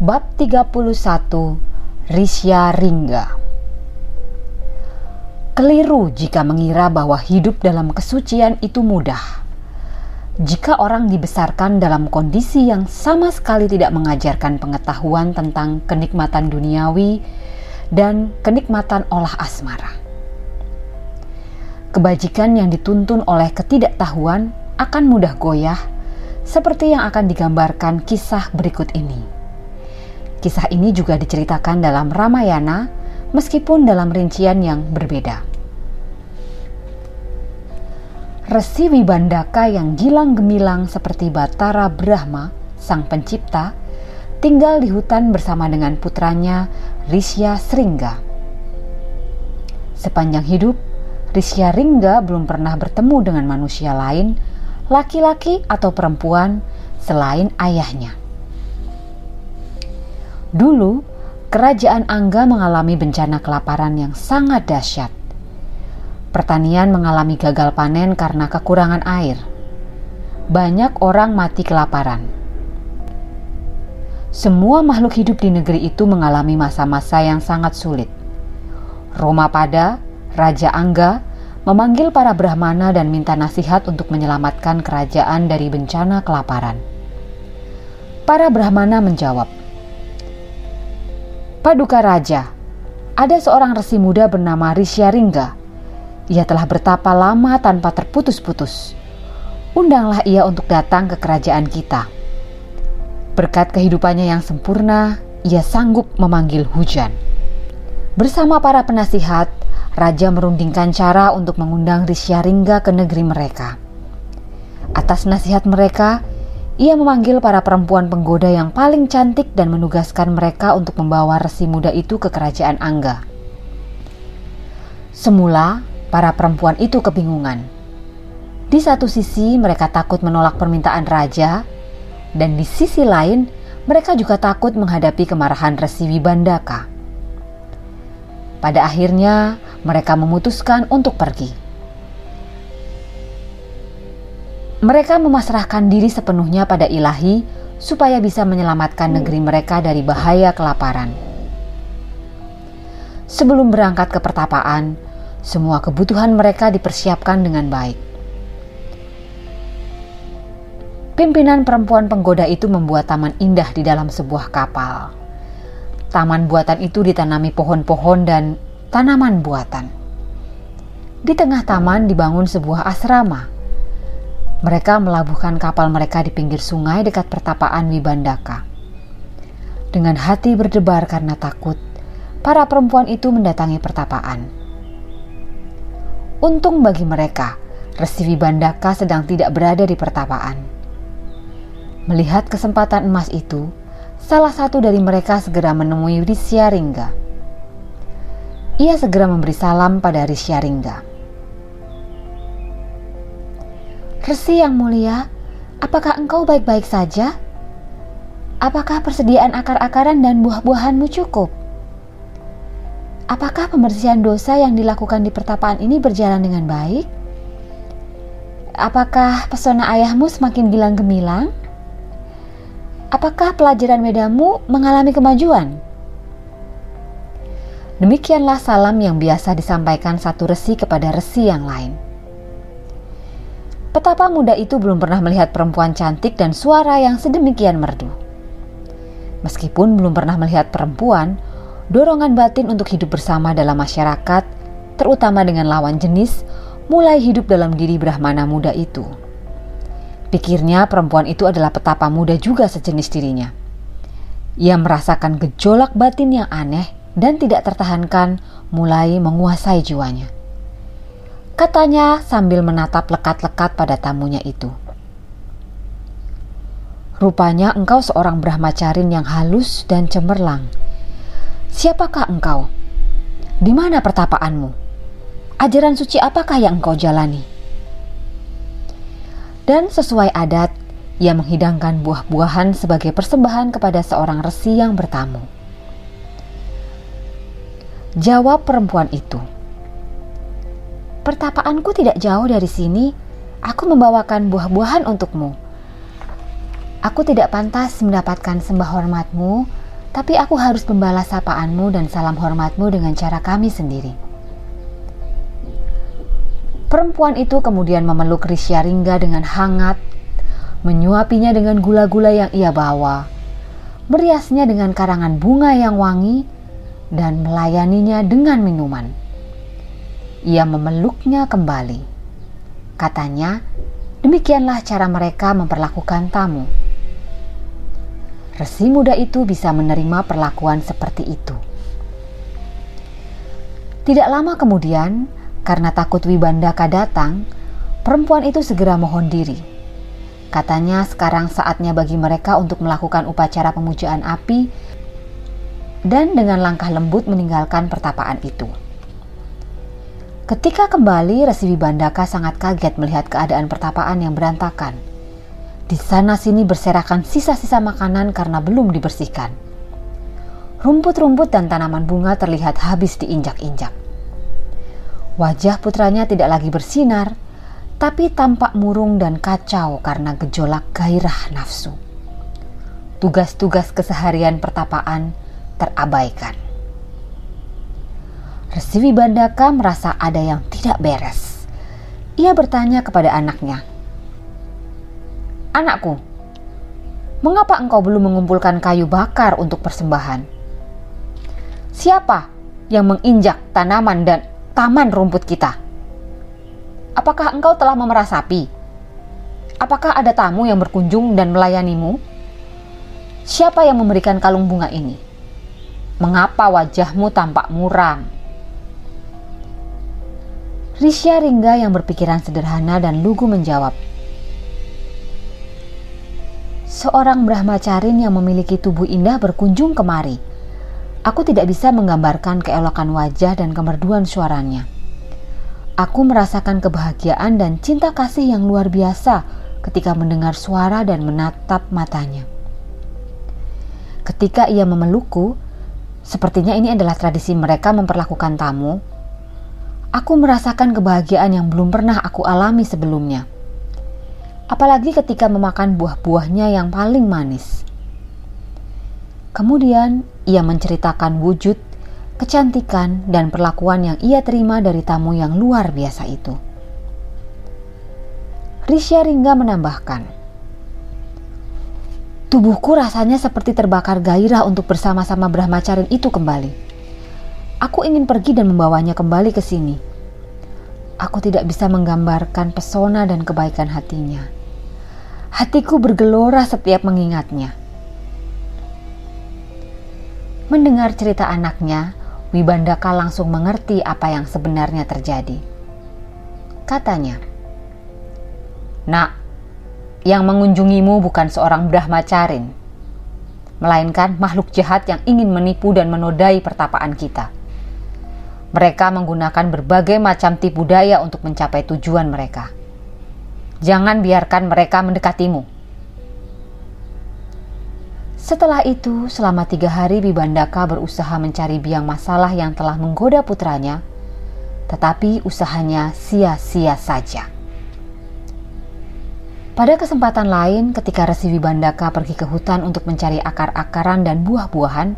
Bab 31 Risya Ringga Keliru jika mengira bahwa hidup dalam kesucian itu mudah. Jika orang dibesarkan dalam kondisi yang sama sekali tidak mengajarkan pengetahuan tentang kenikmatan duniawi dan kenikmatan olah asmara. Kebajikan yang dituntun oleh ketidaktahuan akan mudah goyah seperti yang akan digambarkan kisah berikut ini. Kisah ini juga diceritakan dalam Ramayana, meskipun dalam rincian yang berbeda. Resi Wibandaka yang gilang gemilang seperti Batara Brahma, sang pencipta, tinggal di hutan bersama dengan putranya Risya Sringga. Sepanjang hidup, Risya Ringga belum pernah bertemu dengan manusia lain, laki-laki atau perempuan, selain ayahnya. Dulu, kerajaan Angga mengalami bencana kelaparan yang sangat dahsyat. Pertanian mengalami gagal panen karena kekurangan air. Banyak orang mati kelaparan. Semua makhluk hidup di negeri itu mengalami masa-masa yang sangat sulit. Roma pada Raja Angga, memanggil para Brahmana dan minta nasihat untuk menyelamatkan kerajaan dari bencana kelaparan. Para Brahmana menjawab, Paduka Raja, ada seorang resi muda bernama Ringga. Ia telah bertapa lama tanpa terputus-putus. Undanglah ia untuk datang ke kerajaan kita. Berkat kehidupannya yang sempurna, ia sanggup memanggil hujan. Bersama para penasihat, Raja merundingkan cara untuk mengundang Ringga ke negeri mereka. Atas nasihat mereka, ia memanggil para perempuan penggoda yang paling cantik dan menugaskan mereka untuk membawa resi muda itu ke kerajaan Angga. Semula, para perempuan itu kebingungan. Di satu sisi, mereka takut menolak permintaan raja, dan di sisi lain, mereka juga takut menghadapi kemarahan Resi Wibandaka. Pada akhirnya, mereka memutuskan untuk pergi. Mereka memasrahkan diri sepenuhnya pada ilahi supaya bisa menyelamatkan negeri mereka dari bahaya kelaparan. Sebelum berangkat ke pertapaan, semua kebutuhan mereka dipersiapkan dengan baik. Pimpinan perempuan penggoda itu membuat taman indah di dalam sebuah kapal. Taman buatan itu ditanami pohon-pohon dan tanaman buatan. Di tengah taman dibangun sebuah asrama mereka melabuhkan kapal mereka di pinggir sungai dekat pertapaan Wibandaka. Dengan hati berdebar karena takut, para perempuan itu mendatangi pertapaan. Untung bagi mereka, Resi Wibandaka sedang tidak berada di pertapaan. Melihat kesempatan emas itu, salah satu dari mereka segera menemui Risya Ringga. Ia segera memberi salam pada Risya Ringga. Resi yang mulia, apakah engkau baik-baik saja? Apakah persediaan akar-akaran dan buah-buahanmu cukup? Apakah pembersihan dosa yang dilakukan di pertapaan ini berjalan dengan baik? Apakah pesona ayahmu semakin gilang gemilang? Apakah pelajaran medamu mengalami kemajuan? Demikianlah salam yang biasa disampaikan satu resi kepada resi yang lain. Petapa muda itu belum pernah melihat perempuan cantik dan suara yang sedemikian merdu. Meskipun belum pernah melihat perempuan, dorongan batin untuk hidup bersama dalam masyarakat, terutama dengan lawan jenis, mulai hidup dalam diri Brahmana muda itu. Pikirnya perempuan itu adalah petapa muda juga sejenis dirinya. Ia merasakan gejolak batin yang aneh dan tidak tertahankan mulai menguasai jiwanya. Katanya sambil menatap lekat-lekat pada tamunya itu. Rupanya engkau seorang Brahmacarin yang halus dan cemerlang. Siapakah engkau? Di mana pertapaanmu? Ajaran suci apakah yang engkau jalani? dan sesuai adat, ia menghidangkan buah-buahan sebagai persembahan kepada seorang resi yang bertamu. Jawab perempuan itu, "Pertapaanku tidak jauh dari sini. Aku membawakan buah-buahan untukmu. Aku tidak pantas mendapatkan sembah hormatmu, tapi aku harus membalas sapaanmu dan salam hormatmu dengan cara kami sendiri." Perempuan itu kemudian memeluk Ringga dengan hangat, menyuapinya dengan gula-gula yang ia bawa, meriasnya dengan karangan bunga yang wangi, dan melayaninya dengan minuman. Ia memeluknya kembali. Katanya, demikianlah cara mereka memperlakukan tamu. Resi muda itu bisa menerima perlakuan seperti itu. Tidak lama kemudian, karena takut Wibandaka datang, perempuan itu segera mohon diri. Katanya sekarang saatnya bagi mereka untuk melakukan upacara pemujaan api dan dengan langkah lembut meninggalkan pertapaan itu. Ketika kembali, Resi Wibandaka sangat kaget melihat keadaan pertapaan yang berantakan. Di sana sini berserakan sisa-sisa makanan karena belum dibersihkan. Rumput-rumput dan tanaman bunga terlihat habis diinjak-injak. Wajah putranya tidak lagi bersinar, tapi tampak murung dan kacau karena gejolak gairah nafsu. Tugas-tugas keseharian pertapaan terabaikan. Resi Wibandaka merasa ada yang tidak beres. Ia bertanya kepada anaknya, "Anakku, mengapa engkau belum mengumpulkan kayu bakar untuk persembahan? Siapa yang menginjak tanaman dan taman rumput kita. Apakah engkau telah memerah sapi? Apakah ada tamu yang berkunjung dan melayanimu? Siapa yang memberikan kalung bunga ini? Mengapa wajahmu tampak muram? Risya Ringga yang berpikiran sederhana dan lugu menjawab, Seorang Brahmacarin yang memiliki tubuh indah berkunjung kemari Aku tidak bisa menggambarkan keelokan wajah dan kemerduan suaranya. Aku merasakan kebahagiaan dan cinta kasih yang luar biasa ketika mendengar suara dan menatap matanya. Ketika ia memelukku, sepertinya ini adalah tradisi mereka memperlakukan tamu. Aku merasakan kebahagiaan yang belum pernah aku alami sebelumnya. Apalagi ketika memakan buah-buahnya yang paling manis. Kemudian ia menceritakan wujud, kecantikan, dan perlakuan yang ia terima dari tamu yang luar biasa itu. Risha Ringga menambahkan, Tubuhku rasanya seperti terbakar gairah untuk bersama-sama Brahmacarin itu kembali. Aku ingin pergi dan membawanya kembali ke sini. Aku tidak bisa menggambarkan pesona dan kebaikan hatinya. Hatiku bergelora setiap mengingatnya. Mendengar cerita anaknya, Wibandaka langsung mengerti apa yang sebenarnya terjadi. Katanya, Nak, yang mengunjungimu bukan seorang Brahmacarin, melainkan makhluk jahat yang ingin menipu dan menodai pertapaan kita. Mereka menggunakan berbagai macam tipu daya untuk mencapai tujuan mereka. Jangan biarkan mereka mendekatimu setelah itu, selama tiga hari Bibandaka berusaha mencari biang masalah yang telah menggoda putranya, tetapi usahanya sia-sia saja. Pada kesempatan lain, ketika Resi Wibandaka pergi ke hutan untuk mencari akar-akaran dan buah-buahan,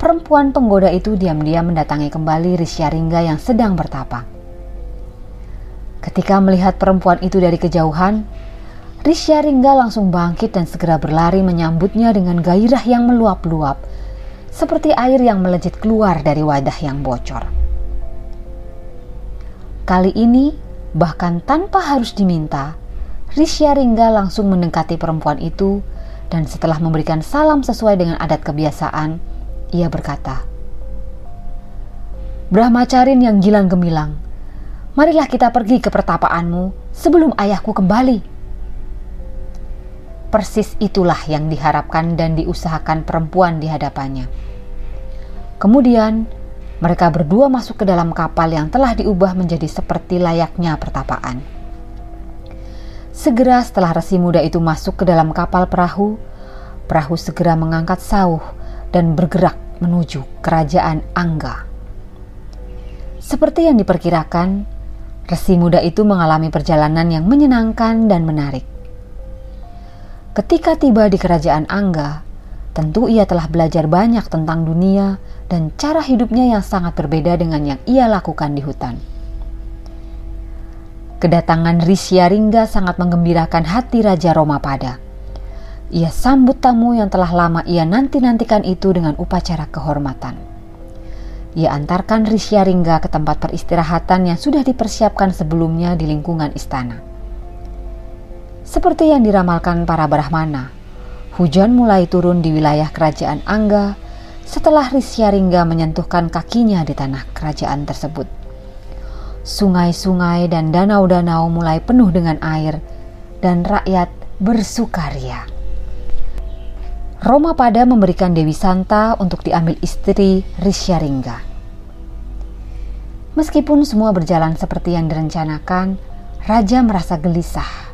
perempuan penggoda itu diam-diam mendatangi kembali Risyaringga yang sedang bertapa. Ketika melihat perempuan itu dari kejauhan, Risya Ringga langsung bangkit dan segera berlari menyambutnya dengan gairah yang meluap-luap, seperti air yang melejit keluar dari wadah yang bocor. Kali ini, bahkan tanpa harus diminta, Risyaringga langsung mendekati perempuan itu dan setelah memberikan salam sesuai dengan adat kebiasaan, ia berkata, Brahmacarin yang gilang gemilang, marilah kita pergi ke pertapaanmu sebelum ayahku kembali. Persis itulah yang diharapkan dan diusahakan perempuan di hadapannya. Kemudian, mereka berdua masuk ke dalam kapal yang telah diubah menjadi seperti layaknya pertapaan. Segera setelah resi muda itu masuk ke dalam kapal perahu, perahu segera mengangkat sauh dan bergerak menuju kerajaan Angga. Seperti yang diperkirakan, resi muda itu mengalami perjalanan yang menyenangkan dan menarik. Ketika tiba di kerajaan Angga, tentu ia telah belajar banyak tentang dunia dan cara hidupnya yang sangat berbeda dengan yang ia lakukan di hutan. Kedatangan Ringga sangat menggembirakan hati Raja Romapada. Ia sambut tamu yang telah lama ia nanti-nantikan itu dengan upacara kehormatan. Ia antarkan Ringga ke tempat peristirahatan yang sudah dipersiapkan sebelumnya di lingkungan istana. Seperti yang diramalkan para Brahmana, hujan mulai turun di wilayah kerajaan Angga setelah Ringga menyentuhkan kakinya di tanah kerajaan tersebut. Sungai-sungai dan danau-danau mulai penuh dengan air dan rakyat bersukaria. Roma pada memberikan Dewi Santa untuk diambil istri Risyaringga. Meskipun semua berjalan seperti yang direncanakan, Raja merasa gelisah.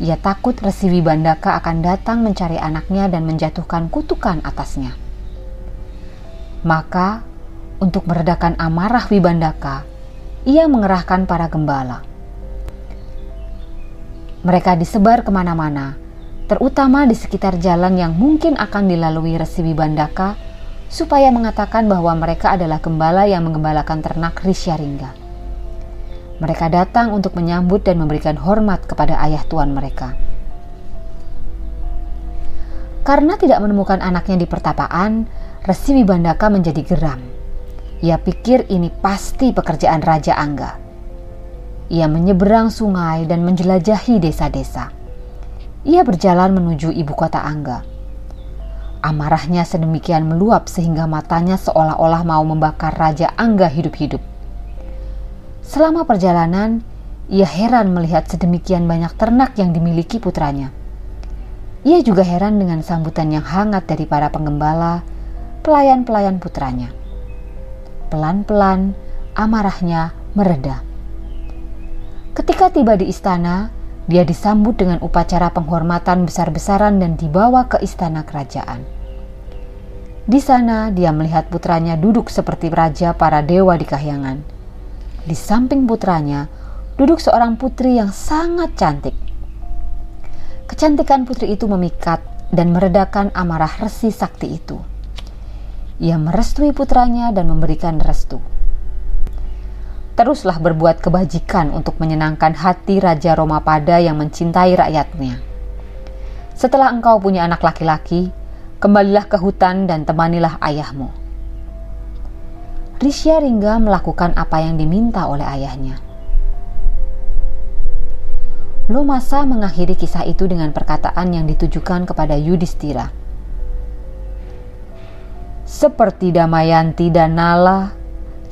Ia takut Resi Wibandaka akan datang mencari anaknya dan menjatuhkan kutukan atasnya. Maka, untuk meredakan amarah Wibandaka, ia mengerahkan para gembala. Mereka disebar ke mana-mana, terutama di sekitar jalan yang mungkin akan dilalui Resi Wibandaka, supaya mengatakan bahwa mereka adalah gembala yang menggembalakan ternak Risyaringga. Mereka datang untuk menyambut dan memberikan hormat kepada ayah tuan mereka. Karena tidak menemukan anaknya di pertapaan, Resi Wibandaka menjadi geram. Ia pikir ini pasti pekerjaan Raja Angga. Ia menyeberang sungai dan menjelajahi desa-desa ia berjalan menuju ibu kota Angga. Amarahnya sedemikian meluap sehingga matanya seolah-olah mau membakar Raja Angga hidup-hidup. Selama perjalanan, ia heran melihat sedemikian banyak ternak yang dimiliki putranya. Ia juga heran dengan sambutan yang hangat dari para penggembala, pelayan-pelayan putranya. Pelan-pelan, amarahnya mereda. Ketika tiba di istana, dia disambut dengan upacara penghormatan besar-besaran dan dibawa ke istana kerajaan. Di sana dia melihat putranya duduk seperti raja para dewa di kahyangan. Di samping putranya duduk seorang putri yang sangat cantik. Kecantikan putri itu memikat dan meredakan amarah resi sakti itu. Ia merestui putranya dan memberikan restu teruslah berbuat kebajikan untuk menyenangkan hati Raja Romapada yang mencintai rakyatnya. Setelah engkau punya anak laki-laki, kembalilah ke hutan dan temanilah ayahmu. Risya Ringga melakukan apa yang diminta oleh ayahnya. Lomasa mengakhiri kisah itu dengan perkataan yang ditujukan kepada Yudhistira. Seperti Damayanti dan Nala,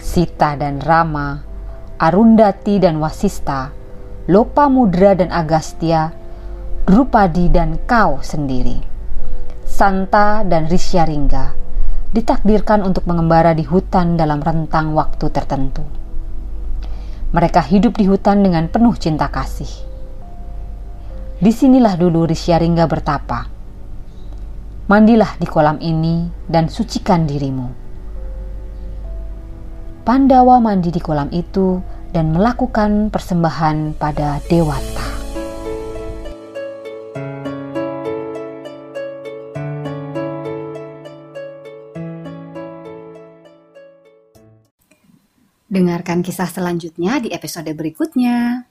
Sita dan Rama, Arundati dan Wasista, Lopamudra dan Agastya, Drupadi dan kau sendiri. Santa dan Risyaringga ditakdirkan untuk mengembara di hutan dalam rentang waktu tertentu. Mereka hidup di hutan dengan penuh cinta kasih. Di sinilah dulu Risyaringga bertapa. Mandilah di kolam ini dan sucikan dirimu Pandawa mandi di kolam itu dan melakukan persembahan pada Dewata. Dengarkan kisah selanjutnya di episode berikutnya.